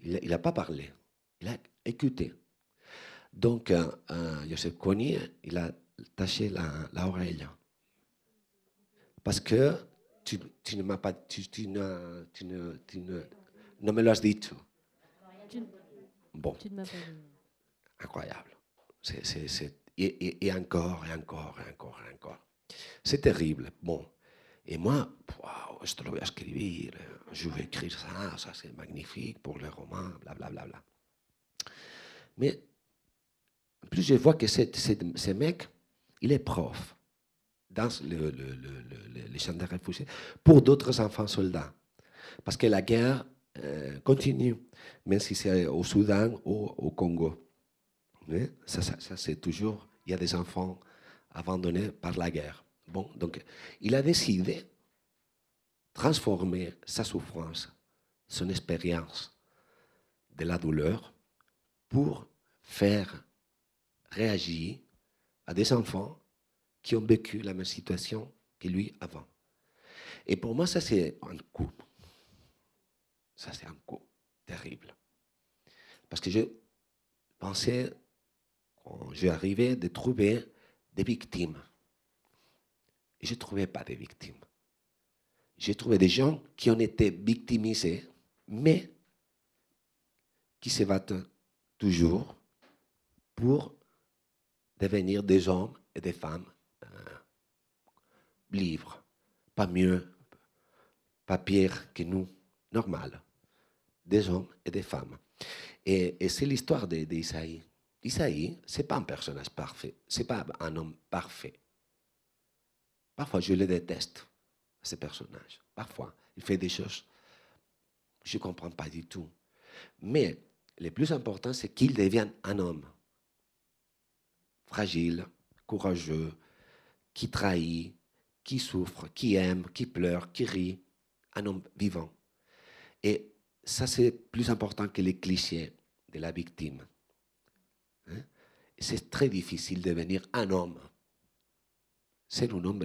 Il n'a pas parlé, il a écouté. Donc, euh, euh, Joseph Kony, il a taché l'oreille. La, Parce que tu, tu ne m'as pas, tu, tu, ne, tu, ne, tu ne, ne me l'as dit. Bon. Incroyable. C'est, et, et, et, encore, et encore, et encore, et encore. C'est terrible. Bon. Et moi, wow, je le vais écrire, je vais écrire ça, ça c'est magnifique pour le roman, blablabla. Bla, bla. Mais plus je vois que ce mec, il est prof dans le, le, le, les champs de réfugiés pour d'autres enfants soldats. Parce que la guerre euh, continue, même si c'est au Soudan ou au Congo. Ça, ça c'est toujours, il y a des enfants abandonnés par la guerre. Bon, donc il a décidé de transformer sa souffrance, son expérience de la douleur pour faire réagir à des enfants qui ont vécu la même situation que lui avant. Et pour moi, ça c'est un coup. Ça c'est un coup terrible. Parce que je pensais, quand j'arrivais, de trouver des victimes. Et je ne trouvais pas de victimes. J'ai trouvé des gens qui ont été victimisés, mais qui se battent toujours pour devenir des hommes et des femmes euh, libres, pas mieux, pas pire que nous, normal, des hommes et des femmes. Et, et c'est l'histoire d'Isaïe. Isaïe, ce n'est pas un personnage parfait, ce n'est pas un homme parfait. Parfois, je le déteste, ce personnage. Parfois, il fait des choses je ne comprends pas du tout. Mais le plus important, c'est qu'il devienne un homme fragile, courageux, qui trahit, qui souffre, qui aime, qui pleure, qui rit, un homme vivant. Et ça, c'est plus important que les clichés de la victime. Hein? C'est très difficile de devenir un homme. C'est un homme.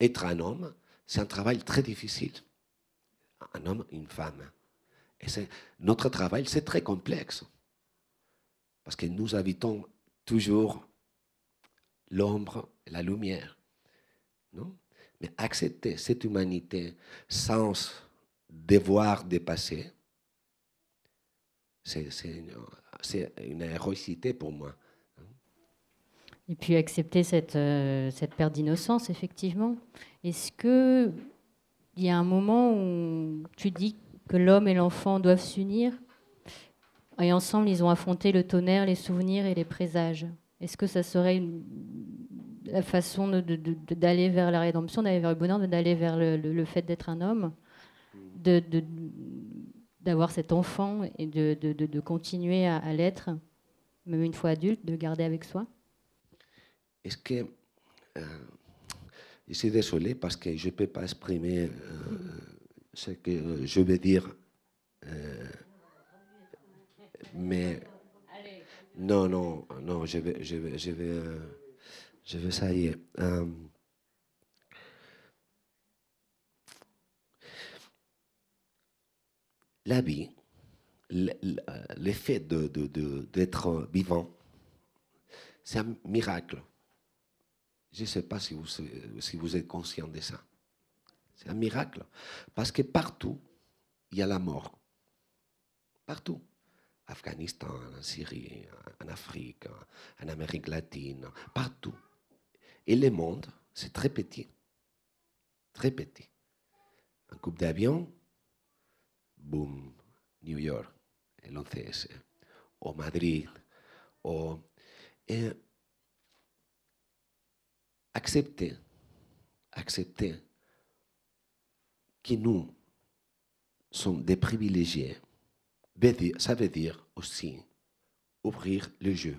Être un homme, c'est un travail très difficile. Un homme, une femme. Et notre travail, c'est très complexe. Parce que nous habitons toujours l'ombre et la lumière. Non? Mais accepter cette humanité sans devoir dépasser, c'est une, une héroïcité pour moi. Et puis accepter cette, euh, cette perte d'innocence, effectivement. Est-ce qu'il y a un moment où tu dis que l'homme et l'enfant doivent s'unir et ensemble, ils ont affronté le tonnerre, les souvenirs et les présages? Est-ce que ça serait une, la façon d'aller vers la rédemption, d'aller vers le bonheur, d'aller vers le fait d'être un homme, d'avoir cet enfant et de, continuer à, à l'être, même une fois adulte, de garder avec soi? Est-ce que. Je suis désolé parce que je ne peux pas exprimer ce que je veux dire. Mais non, non, non, je vais, je vais, je vais, euh, je ça y est. La vie, l'effet de, d'être de, vivant, c'est un miracle. Je ne sais pas si vous, êtes conscient de ça. C'est un miracle. Parce que partout, il y a la mort. Partout. Afghanistan, en Syrie, en Afrique, en Amérique latine, partout. Et le monde, c'est très petit. Très petit. Un coupe d'avion, boum, New York, el 11S, ou Madrid, ou... Et accepter, accepter que nous sommes des privilégiés ça veut dire aussi ouvrir le jeu.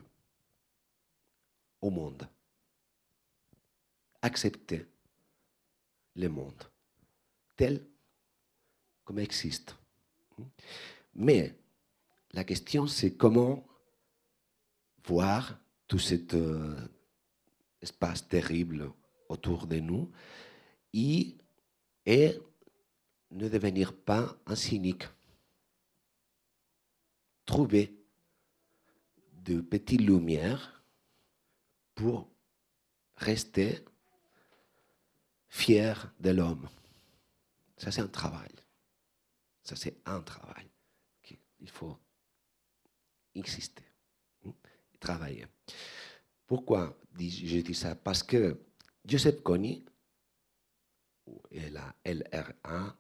au monde. Accepter le monde tel comme existe. Mais la question, c'est comment voir tout cet euh, espace terrible autour de nous et, et ne devenir pas un cynique. Trouver de petites lumières pour rester fier de l'homme. Ça, c'est un travail. Ça, c'est un travail qu'il faut insister, hein, travailler. Pourquoi je dis ça? Parce que Joseph Kony, la LRA,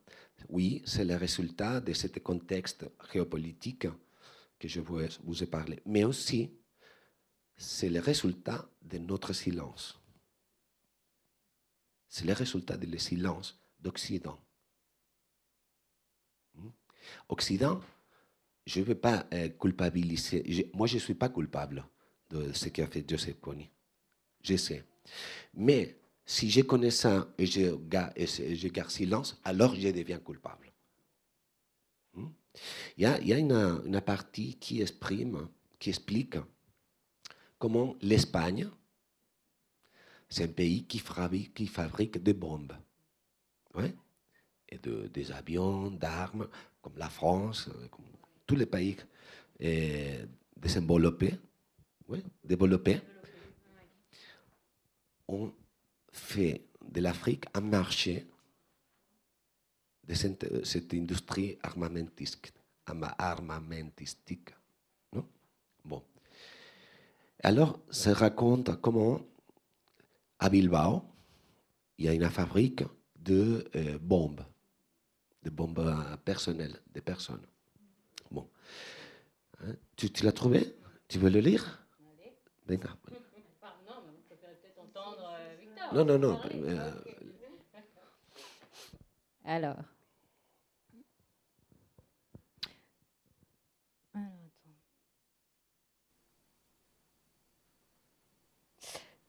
oui, c'est le résultat de ce contexte géopolitique que je vous ai parlé, mais aussi c'est le résultat de notre silence. C'est le résultat du silence d'Occident. Hmm? Occident, je ne veux pas euh, culpabiliser. moi, je ne suis pas coupable de ce qu'a fait Joseph Kony. Je sais. Mais si je connais ça et je garde, je garde silence, alors je deviens coupable. Hmm? Il y a, une, partie qui exprime, qui explique comment l'Espagne, c'est un pays qui fabrique, des bombes. Ouais? Et de, des avions, d'armes, comme la France, comme tous les pays développés, ouais, développés, ont fait de l'Afrique un marché de cette, industrie armamentistique. armamentistique bon. Alors, se raconte comment à Bilbao, il y a une fabrique de euh, bombes, de bombes personnelles, des personnes. Bon. Hein, tu l'as trouvé? Tu veux le lire? D'accord. Non, non, non. Euh, Alors.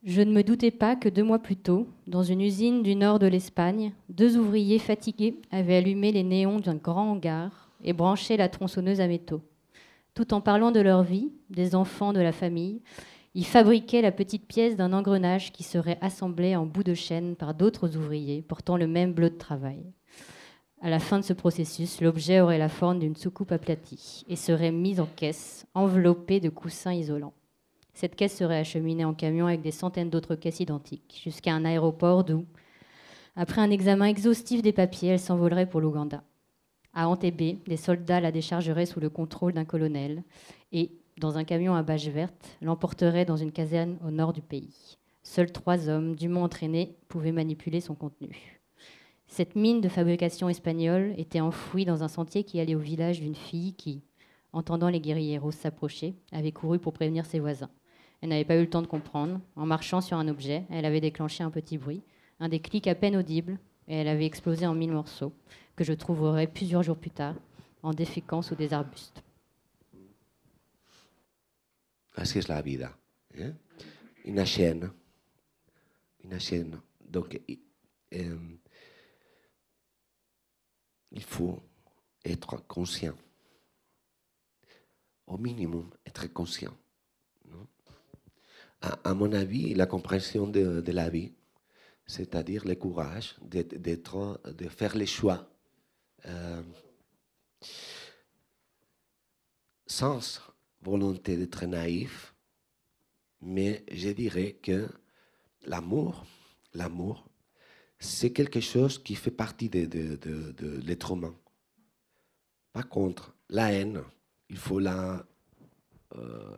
Je ne me doutais pas que deux mois plus tôt, dans une usine du nord de l'Espagne, deux ouvriers fatigués avaient allumé les néons d'un grand hangar et branché la tronçonneuse à métaux. Tout en parlant de leur vie, des enfants, de la famille, ils fabriquaient la petite pièce d'un engrenage qui serait assemblé en bout de chaîne par d'autres ouvriers portant le même bleu de travail. À la fin de ce processus, l'objet aurait la forme d'une soucoupe aplatie et serait mis en caisse, enveloppée de coussins isolants. Cette caisse serait acheminée en camion avec des centaines d'autres caisses identiques, jusqu'à un aéroport d'où, après un examen exhaustif des papiers, elle s'envolerait pour l'Ouganda. À Entebbe, des soldats la déchargeraient sous le contrôle d'un colonel et, dans un camion à bâche verte, l'emporteraient dans une caserne au nord du pays. Seuls trois hommes, dûment entraînés, pouvaient manipuler son contenu. Cette mine de fabrication espagnole était enfouie dans un sentier qui allait au village d'une fille qui, entendant les guerrilleros s'approcher, avait couru pour prévenir ses voisins. Elle n'avait pas eu le temps de comprendre. En marchant sur un objet, elle avait déclenché un petit bruit, un déclic à peine audible, et elle avait explosé en mille morceaux, que je trouverai plusieurs jours plus tard, en déféquant sous des arbustes. Es la vida. ¿eh? Una chaîne. Una chaîne. Donc, il faut être conscient. Au minimum, être conscient. à, mon avis, la compréhension de, la vie, c'est-à-dire le courage de faire les choix euh, sans volonté d'être naïf, mais je dirais que l'amour, l'amour, c'est quelque chose qui fait partie de, l'être humain. Par contre, la haine, il faut la euh,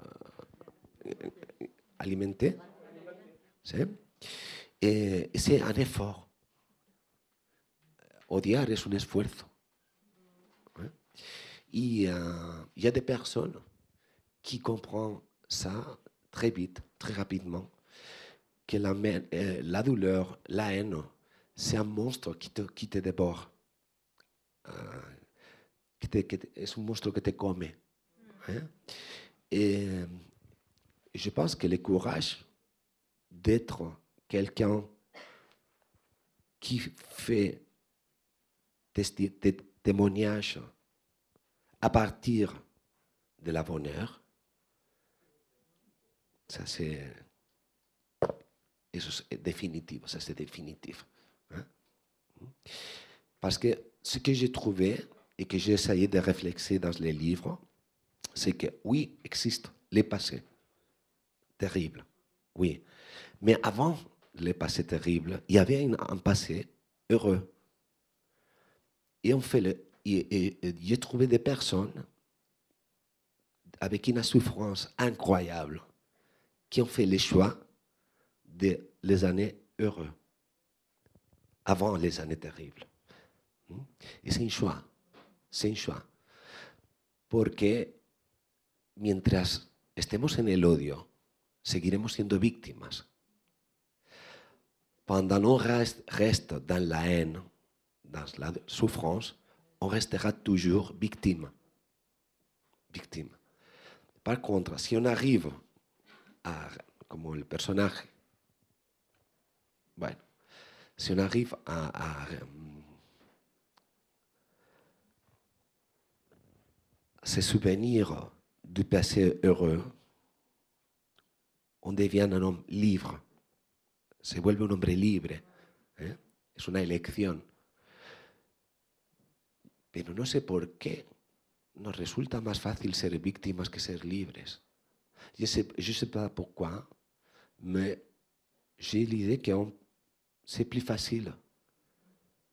alimenter. Et c'est un effort. Odiar es un esfuerzo. Et euh, il y a des personnes qui comprennent ça très vite, très rapidement, que la, euh, la douleur, la haine, c'est un monstre qui te, qui te dévore. Euh, c'est un monstre qui te come. Et je pense que le courage, d'être quelqu'un qui fait des témoignages à partir de la bonheur, ça c'est eso es définitif, ça c'est définitif. Hein? Parce que ce que j'ai trouvé et que j'ai essayé de réfléchir dans les livres, c'est que oui, existe les passés terribles, oui. Mais avant les passés terribles, il y avait un passé heureux. Et on fait le, j'ai trouvé des personnes avec une souffrance incroyable qui ont fait le choix des les années heureuses, avant les années terribles. Et c'est un choix, c'est un choix. Porque mientras estemos en el odio, seguiremos siendo víctimas. Pendant on reste dans la haine, dans la souffrance, on restera toujours victime. Victime. Par contre, si on arrive como el personaje, bueno, si on arrive à, à, se souvenir du passé heureux, on devient un homme libre. Se vuelve un hombre libre. ¿eh? Es una elección. Pero no sé por qué nos resulta más fácil ser víctimas que ser libres. Je ne sais, je sais pas pourquoi, mais j'ai l'idée que c'est plus facile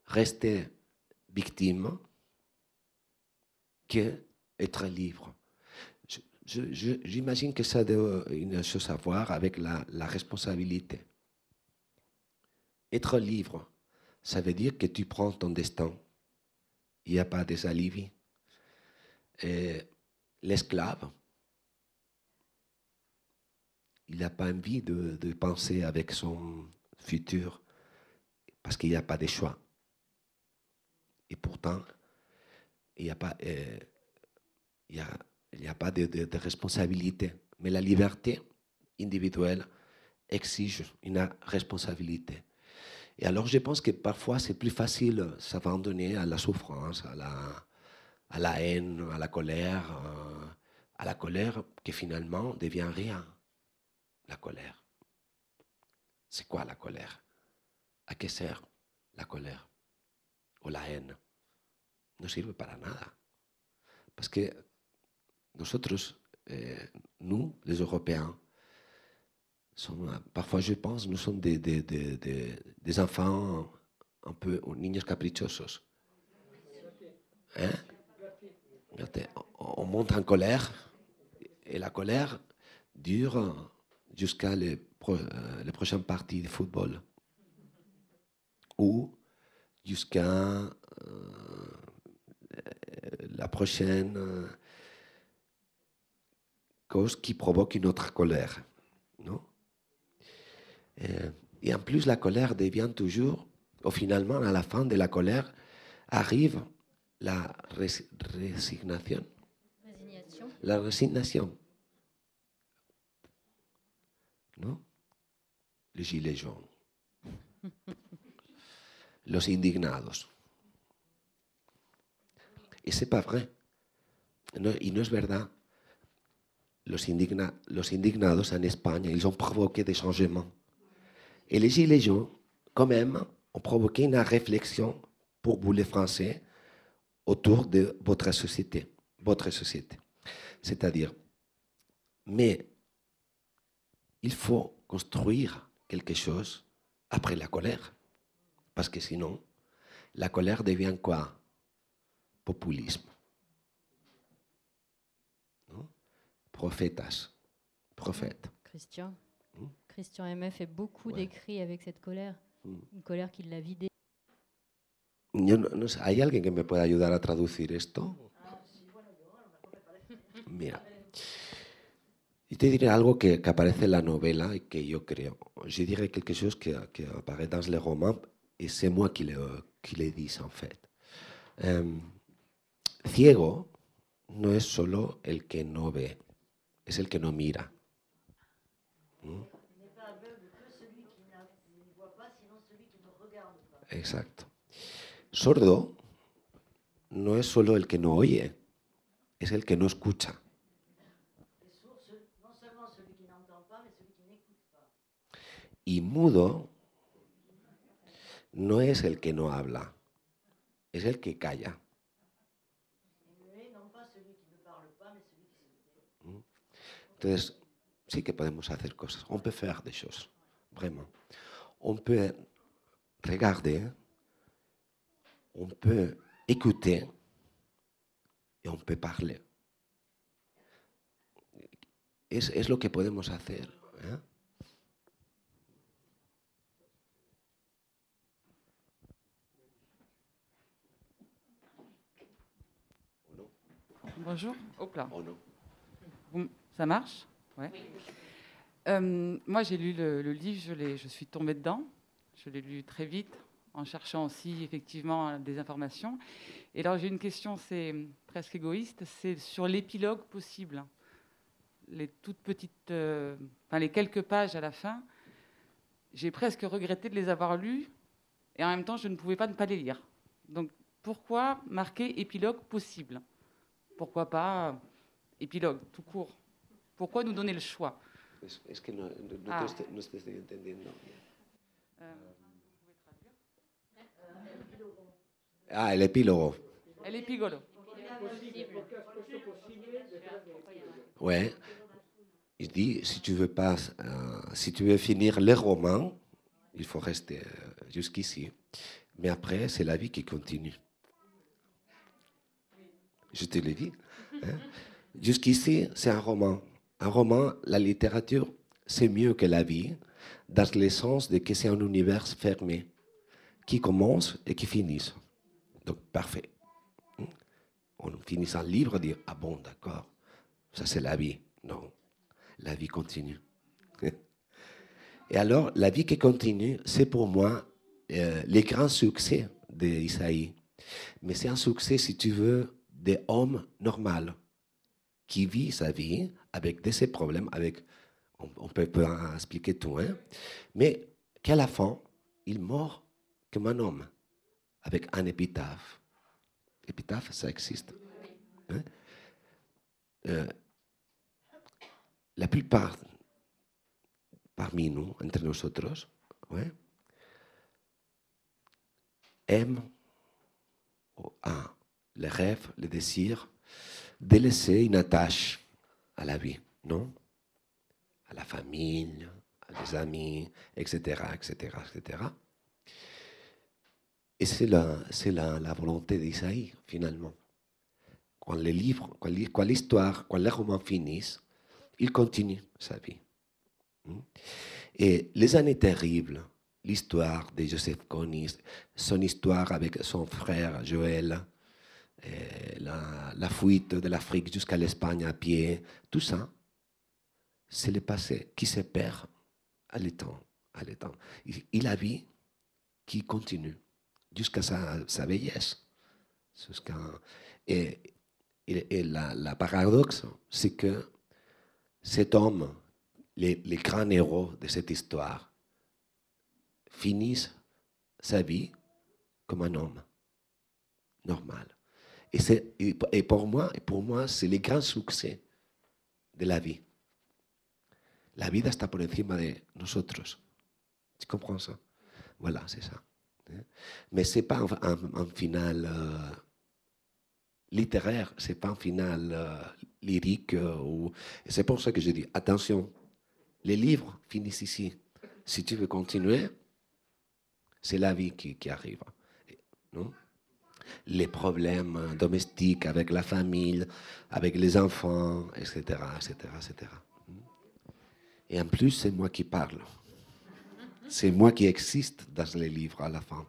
rester victime que être libre. J'imagine que ça a une chose à voir avec la, la responsabilité. Être libre, ça veut dire que tu prends ton destin il n'y a pas de salivi. L'esclave, il n'a pas envie de, penser avec son futur parce qu'il n'y a pas de choix. Et pourtant, il n'y a pas, de, responsabilité. Mais la liberté individuelle exige une responsabilité. Et alors, je pense que parfois, c'est plus facile de s'abandonner à la souffrance, à la, à la haine, à la colère, euh, à la colère qui finalement devient rien. La colère. C'est quoi la colère? ¿A qué sert la colère ou la haine No sirve para nada. Parce que nosotros, eh, nous, les Européens, parfois je pense, nous sommes des enfants un peu, niños caprichosos. Hein? On monte en colère et la colère dure jusqu'à les, pro, euh, les prochaines parties de football ou jusqu'à euh, la prochaine euh, cause qui provoque une autre colère. Non? Et en plus, la colère devient toujours, ou finalement, à la fin de la colère, arrive la res résignation. Résignation. La résignation. Les gilets jaunes. <laughs> Los indignados. Et c'est pas vrai. No, y no es verdad. Indignados en Espagne, ils ont provoqué des changements. Et les Gilets jaunes, quand même, ont provoqué une réflexion pour vous les Français autour de votre société. Votre société. C'est-à-dire, mais il faut construire quelque chose après la colère. Parce que sinon, la colère devient quoi? Populisme. Non? Prophétas. Prophète. Christian. Christian Aimé fait beaucoup ouais. d'écrits avec cette colère, mm. une colère qui l'a vidé. Yo no, no sé, ¿Hay alguien que me pueda ayudar a traducir esto? Mira, Y te diré algo que, que, aparece en la novela y que yo creo. Je dirais quelque chose qui, qui apparaît dans le roman et c'est moi qui le, qui le dis en fait. Um, ciego no es solo el que no ve, es el que no mira. ¿Mm? Exacto. Sordo no es solo el que no oye, es el que no escucha. Y mudo no es el que no habla, es el que calla. Entonces, sí que podemos hacer cosas. On peut faire des choses, vraiment. On peut regarder, on peut écouter et on peut parler. Es, es lo que podemos hacer. ¿eh? Bonjour. Hop là. ¿O no? Bon, ça marche? Ouais. Euh, Moi, j'ai lu le, le livre, je, suis tombée dedans. Je l'ai lu très vite, en cherchant aussi effectivement des informations. Et alors, j'ai une question, c'est presque égoïste, c'est sur l'épilogue possible. Les toutes petites, euh, enfin les quelques pages à la fin, j'ai presque regretté de les avoir lues, et en même temps, je ne pouvais pas ne pas les lire. Donc, pourquoi marquer épilogue possible? Pourquoi pas euh, épilogue tout court Pourquoi nous donner le choix? Es, que no, no- no Ah. no te estoy entendiendo. Euh, Ah, el epílogo. Ouais. Il dit, si tu veux pas, euh, si tu veux finir le roman, il faut rester euh, jusqu'ici. Mais après, c'est la vie qui continue. Je te l'ai dit. hein. Jusqu'ici, c'est un roman. Un roman, la littérature, c'est mieux que la vie, dans le sens de que c'est un univers fermé, qui commence et qui finit. Donc, parfait. On finit un livre, dire, ah bon, d'accord, ça c'est la vie. Non, la vie continue. <laughs> Et alors, la vie qui continue, c'est pour moi euh, les grands succès d'Isaïe. Mais c'est un succès, si tu veux, des hommes normaux qui vit sa vie avec de ses problèmes, avec, on, peut, expliquer tout, hein, mais qu'à la fin, il meurt comme un homme, avec un épitaphe. Épitaphe, ça existe. hein. Euh, la plupart parmi nous, entre nosotros, ouais, aiment ou a le rêve, le désir de laisser une attache à la vie, non? À la famille, à les amis, etc., etc., etc. Et c'est la, c'est la, volonté d'Isaïe, finalement. Quand le livre, quand l'hi- quand l'histoire, quand le roman finissent, il continue sa vie. Hmm? Et les années terribles, l'histoire de Joseph Kony, son histoire avec son frère Joël, la, la fuite de l'Afrique jusqu'à l'Espagne à pied, tout ça, c'est le passé qui se perd à l'étang. À l'étang. Il, il a vie qui continue jusqu'à sa, sa vieillesse. Jusqu'à, et et, et la, la paradoxe, c'est que cet homme, les, les grands héros de cette histoire, finissent sa vie comme un homme normal. Et, c'est, et, pour moi, pour moi, c'est le grand succès de la vie. La vida está por encima de nosotros. Tu comprends ça? Voilà, c'est ça. hein? Mais ce n'est pas un, final euh, littéraire, ce n'est pas un final euh, lyrique. euh, ou... c'est pour ça que je dis, attention, les livres finissent ici. Si tu veux continuer, c'est la vie qui, qui arrive. Non? Les problèmes domestiques avec la famille, avec les enfants, etc. etc., etc. Et en plus, c'est moi qui parle. C'est moi qui existe dans les livres à la fin.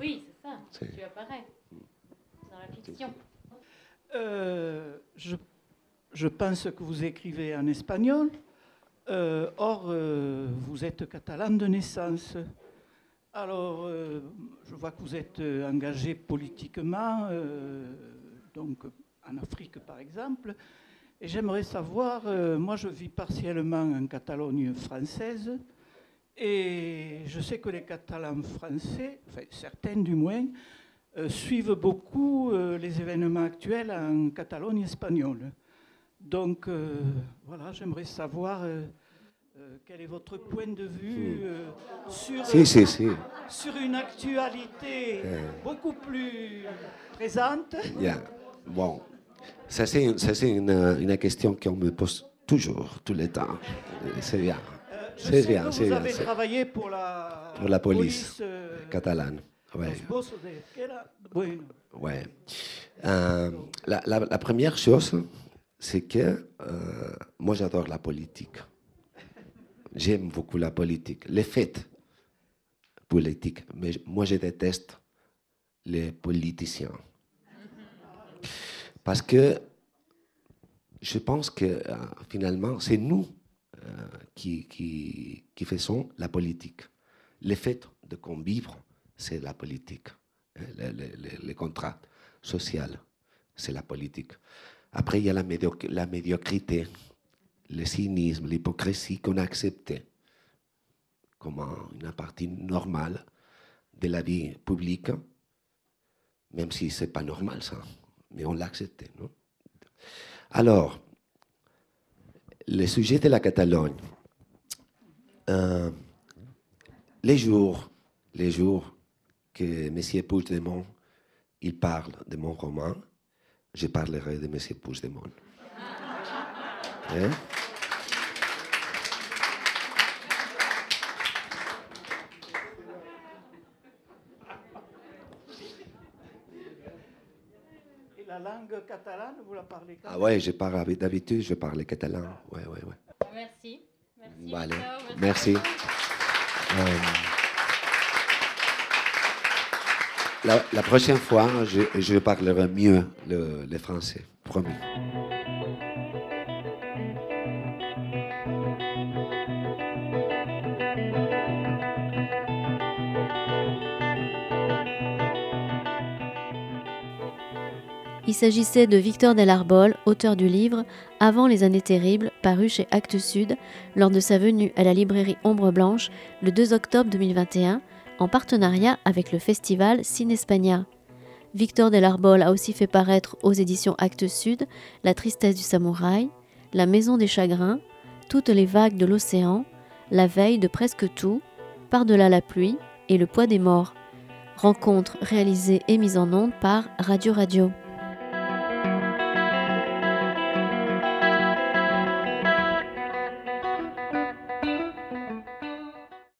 Oui, c'est ça. Tu apparais dans la fiction. Euh, je, je pense que vous écrivez en espagnol. Euh, or, euh, vous êtes catalan de naissance. Alors, euh, je vois que vous êtes euh, engagé politiquement, euh, donc en Afrique par exemple. Et j'aimerais savoir, moi je vis partiellement en Catalogne française, Et je sais que les Catalans français, enfin certains du moins, suivent beaucoup les événements actuels en Catalogne espagnole. Donc voilà, j'aimerais savoir quel est votre point de vue sur, sur une actualité beaucoup plus présente? Bon, ça c'est une, une, question qu'on me pose toujours, tout le temps. C'est bien. c'est bien, c'est bien. Vous avez travaillé pour la, pour la police, catalane. Ouais. ouais. Euh, la, la, la, première chose, c'est que euh, moi j'adore la politique. J'aime beaucoup la politique, les faits politiques, mais moi je déteste les politiciens. Parce que je pense que euh, finalement, c'est nous qui, qui, qui faisons la politique. Les faits de convivre c'est la politique. Hein, les, contrats sociaux, c'est la politique. Après, il y a la, la médiocrité, le cynisme, l'hypocrisie qu'on a accepté comme une partie normale de la vie publique, même si ce n'est pas normal ça, mais on l'a accepté. Alors, le sujet de la Catalogne, euh, les jours, les jours que M. Puigdemont il parle de mon roman, je parlerai de M. Puigdemont. Hein? Et la langue catalane, vous la parlez Ah ouais, je parle d'habitude, je parle catalan. Ouais, ouais, ouais. Merci. Merci. Vale. Merci. Euh, La, prochaine fois, je, parlerai mieux le, français, promis. Il s'agissait de Victor Delarbol, auteur du livre Avant les années terribles, paru chez Actes Sud lors de sa venue à la librairie Ombre Blanche le 2 octobre 2021 en partenariat avec le festival Cinespagna. Victor Delarbol a aussi fait paraître aux éditions Actes Sud La tristesse du samouraï, La maison des chagrins, Toutes les vagues de l'océan, La veille de presque tout, Par-delà la pluie et Le poids des morts. Rencontre réalisée et mise en onde par Radio Radio.